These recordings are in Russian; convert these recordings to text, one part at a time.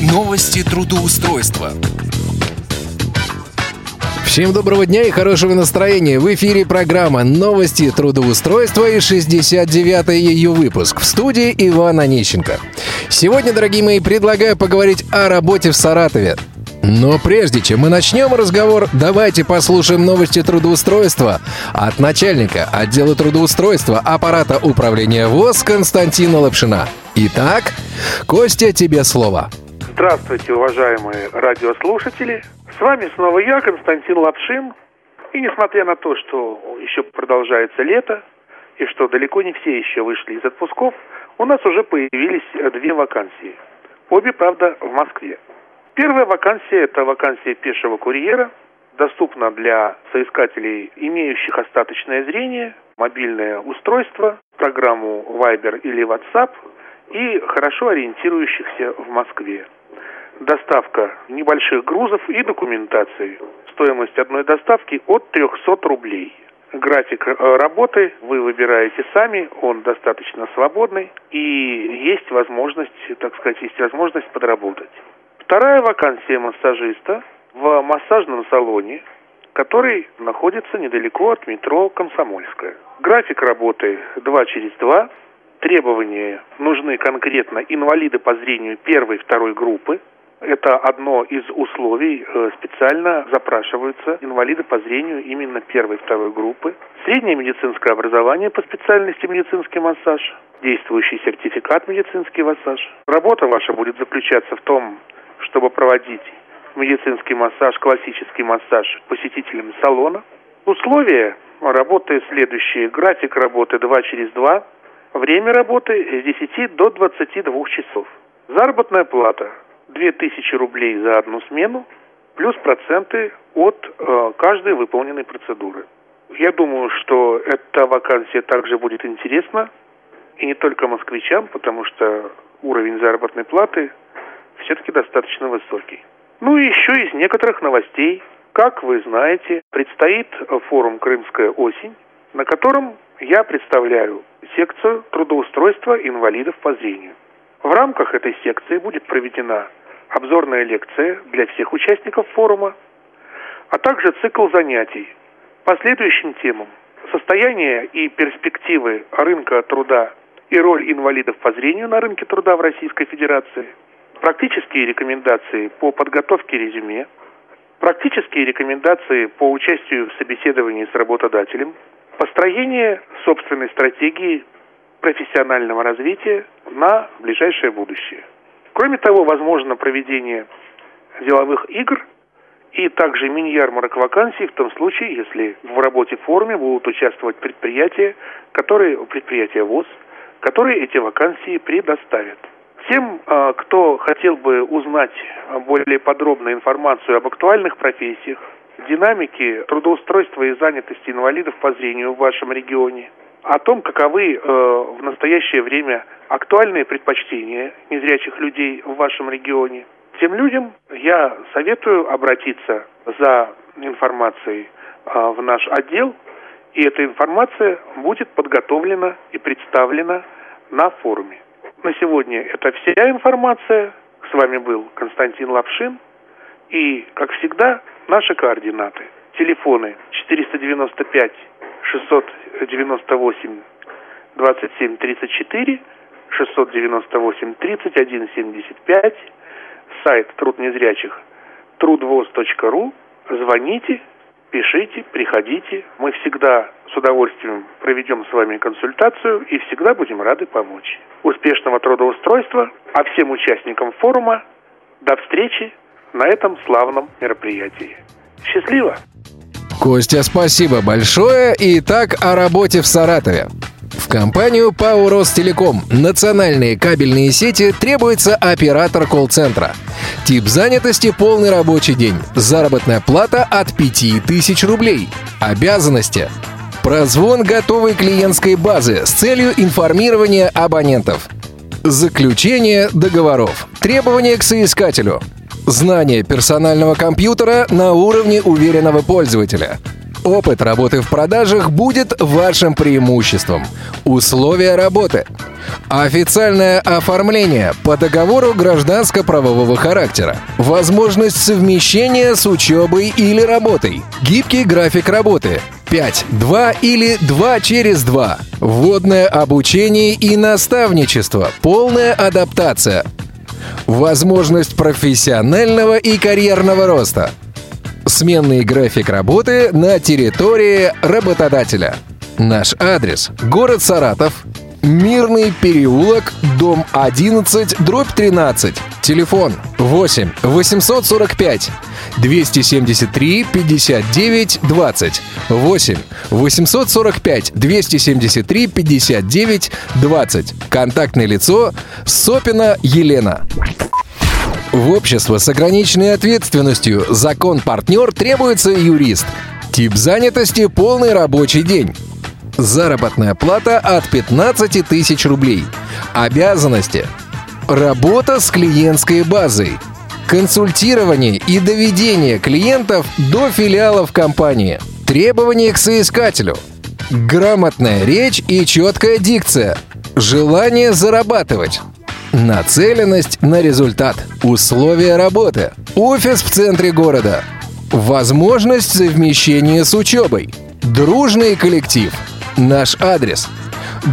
Новости трудоустройства. Всем доброго дня и хорошего настроения. В эфире программа «Новости трудоустройства» и 69-й ее выпуск. В студии Иван Онищенко. Сегодня, дорогие мои, предлагаю поговорить о работе в Саратове. Но прежде чем мы начнем разговор, давайте послушаем новости трудоустройства от начальника отдела трудоустройства аппарата управления ВОЗ Константина Лапшина. Итак, Костя, тебе слово. Здравствуйте, уважаемые радиослушатели. С вами снова я, Константин Лапшин. И несмотря на то, что еще продолжается лето, и что далеко не все еще вышли из отпусков, у нас уже появились две вакансии. Обе, правда, в Москве. Первая вакансия – это вакансия пешего курьера. Доступна для соискателей, имеющих остаточное зрение, мобильное устройство, программу Viber или WhatsApp и хорошо ориентирующихся в Москве. Доставка небольших грузов и документации. Стоимость одной доставки от 300 рублей. График э, работы вы выбираете сами, он достаточно свободный и есть возможность, так сказать, есть возможность подработать. Вторая вакансия массажиста в массажном салоне, который находится недалеко от метро Комсомольская. График работы 2 через 2. Требования нужны конкретно инвалиды по зрению первой и второй группы. Это одно из условий. Э, специально запрашиваются инвалиды по зрению именно первой и второй группы. Среднее медицинское образование по специальности медицинский массаж. Действующий сертификат медицинский массаж. Работа ваша будет заключаться в том, чтобы проводить медицинский массаж, классический массаж посетителям салона. Условия работы следующие. График работы 2 через 2. Время работы с 10 до 22 часов. Заработная плата 2000 рублей за одну смену, плюс проценты от э, каждой выполненной процедуры. Я думаю, что эта вакансия также будет интересна и не только москвичам, потому что уровень заработной платы все-таки достаточно высокий. Ну и еще из некоторых новостей. Как вы знаете, предстоит форум «Крымская осень», на котором я представляю секцию трудоустройства инвалидов по зрению. В рамках этой секции будет проведена обзорная лекция для всех участников форума, а также цикл занятий по следующим темам. Состояние и перспективы рынка труда и роль инвалидов по зрению на рынке труда в Российской Федерации – практические рекомендации по подготовке резюме, практические рекомендации по участию в собеседовании с работодателем, построение собственной стратегии профессионального развития на ближайшее будущее. Кроме того, возможно проведение деловых игр и также мини-ярмарок вакансий в том случае, если в работе форуме будут участвовать предприятия, которые, предприятия ВОЗ, которые эти вакансии предоставят. Тем, а, кто хотел бы узнать более подробную информацию об актуальных профессиях, динамике трудоустройства и занятости инвалидов по зрению в вашем регионе, о том, каковы э, в настоящее время актуальные предпочтения незрячих людей в вашем регионе, тем людям я советую обратиться за информацией э, в наш отдел, и эта информация будет подготовлена и представлена на форуме. На сегодня это вся информация. С вами был Константин Лапшин. И, как всегда, наши координаты. Телефоны 495 698 27 34, 698 31 75, сайт труд незрячих трудвоз.ру. Звоните, пишите, приходите. Мы всегда с удовольствием проведем с вами консультацию и всегда будем рады помочь. Успешного трудоустройства, а всем участникам форума до встречи на этом славном мероприятии. Счастливо! Костя, спасибо большое. Итак, о работе в Саратове. В компанию ПАО «Ростелеком» национальные кабельные сети требуется оператор колл-центра. Тип занятости – полный рабочий день. Заработная плата от 5000 рублей. Обязанности Прозвон готовой клиентской базы с целью информирования абонентов. Заключение договоров. Требования к соискателю. Знание персонального компьютера на уровне уверенного пользователя. Опыт работы в продажах будет вашим преимуществом. Условия работы. Официальное оформление по договору гражданско-правового характера. Возможность совмещения с учебой или работой. Гибкий график работы. 5, 2 или 2 через 2. Вводное обучение и наставничество. Полная адаптация. Возможность профессионального и карьерного роста. Сменный график работы на территории работодателя. Наш адрес – город Саратов, Мирный переулок, дом 11, дробь 13. Телефон 8 845 273 59 20. 8 845 273 59 20. Контактное лицо Сопина Елена. В общество с ограниченной ответственностью закон-партнер требуется юрист. Тип занятости – полный рабочий день. Заработная плата от 15 тысяч рублей. Обязанности. Работа с клиентской базой. Консультирование и доведение клиентов до филиалов компании. Требования к соискателю. Грамотная речь и четкая дикция. Желание зарабатывать. Нацеленность на результат. Условия работы. Офис в центре города. Возможность совмещения с учебой. Дружный коллектив. Наш адрес.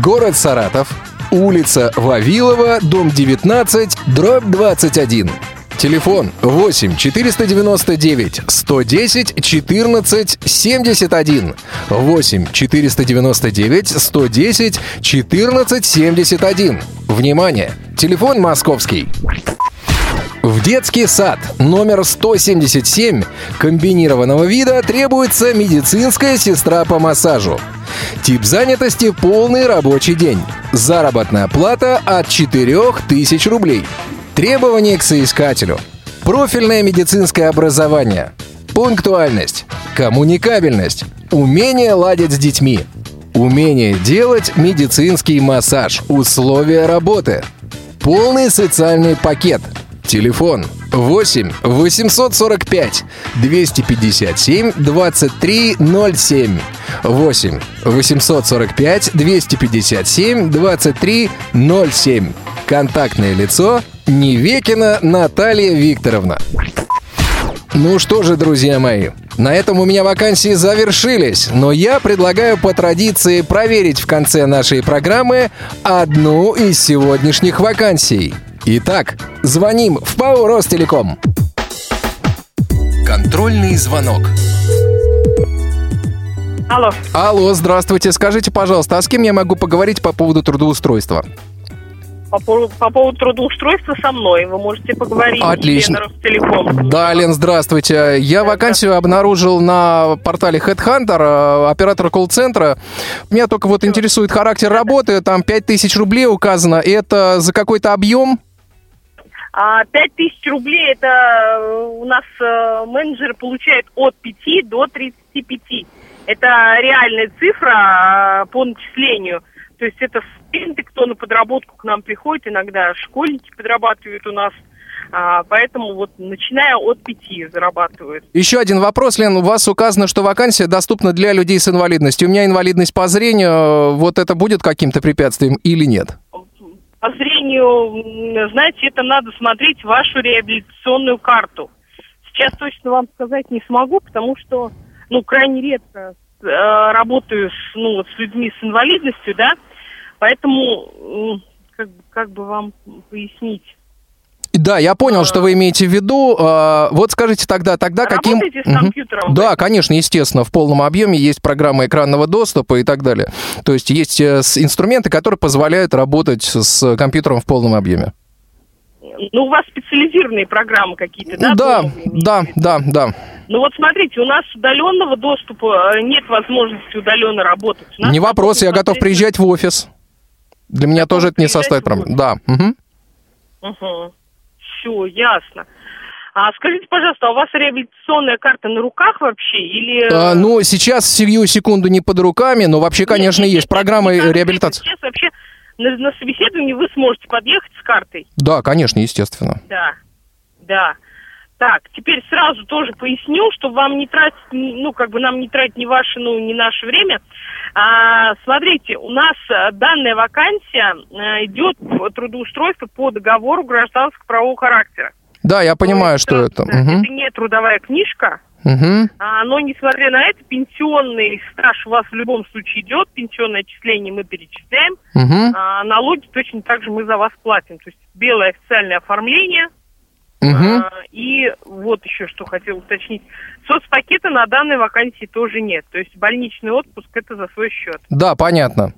Город Саратов. Улица Вавилова, дом 19, дробь 21. Телефон 8 499 110 14 71. 8 499 110 14 71. Внимание! Телефон московский. В детский сад номер 177 комбинированного вида требуется медицинская сестра по массажу. Тип занятости – полный рабочий день. Заработная плата от 4000 рублей. Требования к соискателю. Профильное медицинское образование. Пунктуальность. Коммуникабельность. Умение ладить с детьми. Умение делать медицинский массаж. Условия работы. Полный социальный пакет. Телефон 8 845 257 2307. 8 845 257 2307. Контактное лицо Невекина Наталья Викторовна. Ну что же, друзья мои, на этом у меня вакансии завершились, но я предлагаю по традиции проверить в конце нашей программы одну из сегодняшних вакансий. Итак, звоним в ПАО «Ростелеком». Контрольный звонок. Алло. Алло, здравствуйте. Скажите, пожалуйста, а с кем я могу поговорить по поводу трудоустройства? По, поводу- по поводу трудоустройства со мной вы можможете поговорить. Отлично. Ростелеком. Да, Лен, здравствуйте. Я вакансию обнаружил на портале Headhunter, э, оператор колл-центра. Меня только вот интересует характер работы. Там 5000 рублей указано. Это за какой-то объем? А 5 тысяч рублей это э, у нас э, менеджеры получают от 5 до 35. Это реальная цифра э, по начислению. То есть это студенты, кто на подработку к нам приходит, иногда школьники подрабатывают у нас. А, поэтому вот начиная от 5 зарабатывают. Еще один вопрос, Лен. У вас указано, что вакансия доступна для людей с инвалидностью. У меня инвалидность по зрению. Вот это будет каким-то препятствием или нет? По зрению, знаете, это надо смотреть вашу реабилитационную карту. Сейчас точно вам сказать не смогу, потому что, ну, крайне редко э, работаю с, ну, с людьми с инвалидностью, да, поэтому, м, как, как бы вам пояснить. Да, я понял, что вы имеете в виду. А, Вот скажите тогда, тогда каким... Работаете с Мгм. компьютером? Да, конечно, естественно, в полном объеме есть программа экранного доступа и так далее. То есть есть э, с- инструменты, которые позволяют работать с компьютером в полном объеме. Ну, у вас специализированные программы какие-то, да? да, да, да, да. Ну вот смотрите, у нас удаленного доступа э, нет возможности удаленно работать. Не вопрос, я готов приезжать в офис. Для меня тоже это не составит проблем. Да. Угу. Все, ясно. А скажите, пожалуйста, а у вас реабилитационная карта на руках вообще или... А, ну, сейчас сию секунду не под руками, но вообще, Нет, конечно, нет, есть нет, программа не конкретно. реабилитации. Сейчас вообще на, на собеседовании вы сможете подъехать с картой. Да, конечно, естественно. Да, да. Так, теперь сразу тоже поясню, чтобы вам не тратить, ну, как бы нам не тратить ни ваше, ну, ни наше время. А, смотрите, у нас э, данная вакансия э, идет трудоустройство по договору гражданского правового характера. Да, я понимаю, что это. Это угу. не трудовая книжка. Угу. А, но, несмотря на это, пенсионный стаж у вас в любом случае идет, пенсионное отчисление мы перечисляем, угу. а, налоги точно так же мы за вас платим. То есть белое официальное оформление, Угу. А, и вот еще что хотел уточнить. Соцпакета на данной вакансии тоже нет. То есть больничный отпуск это за свой счет. Да, понятно.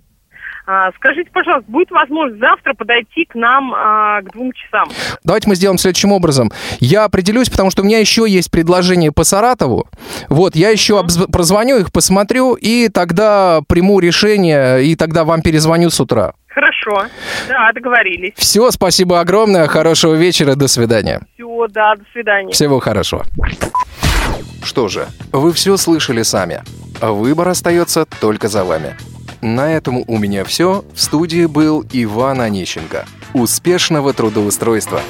А, скажите, пожалуйста, будет возможность завтра подойти к нам а, к двум часам? Давайте мы сделаем следующим образом. Я определюсь, потому что у меня еще есть предложение по Саратову. Вот, я еще обз- прозвоню их, посмотрю, и тогда приму решение, и тогда вам перезвоню с утра. Хорошо. Да, договорились. Все, спасибо огромное, хорошего вечера, до свидания. Все, да, до свидания. Всего хорошего. Что же, вы все слышали сами. Выбор остается только за вами. На этом у меня все. В студии был Иван Онищенко. Успешного трудоустройства!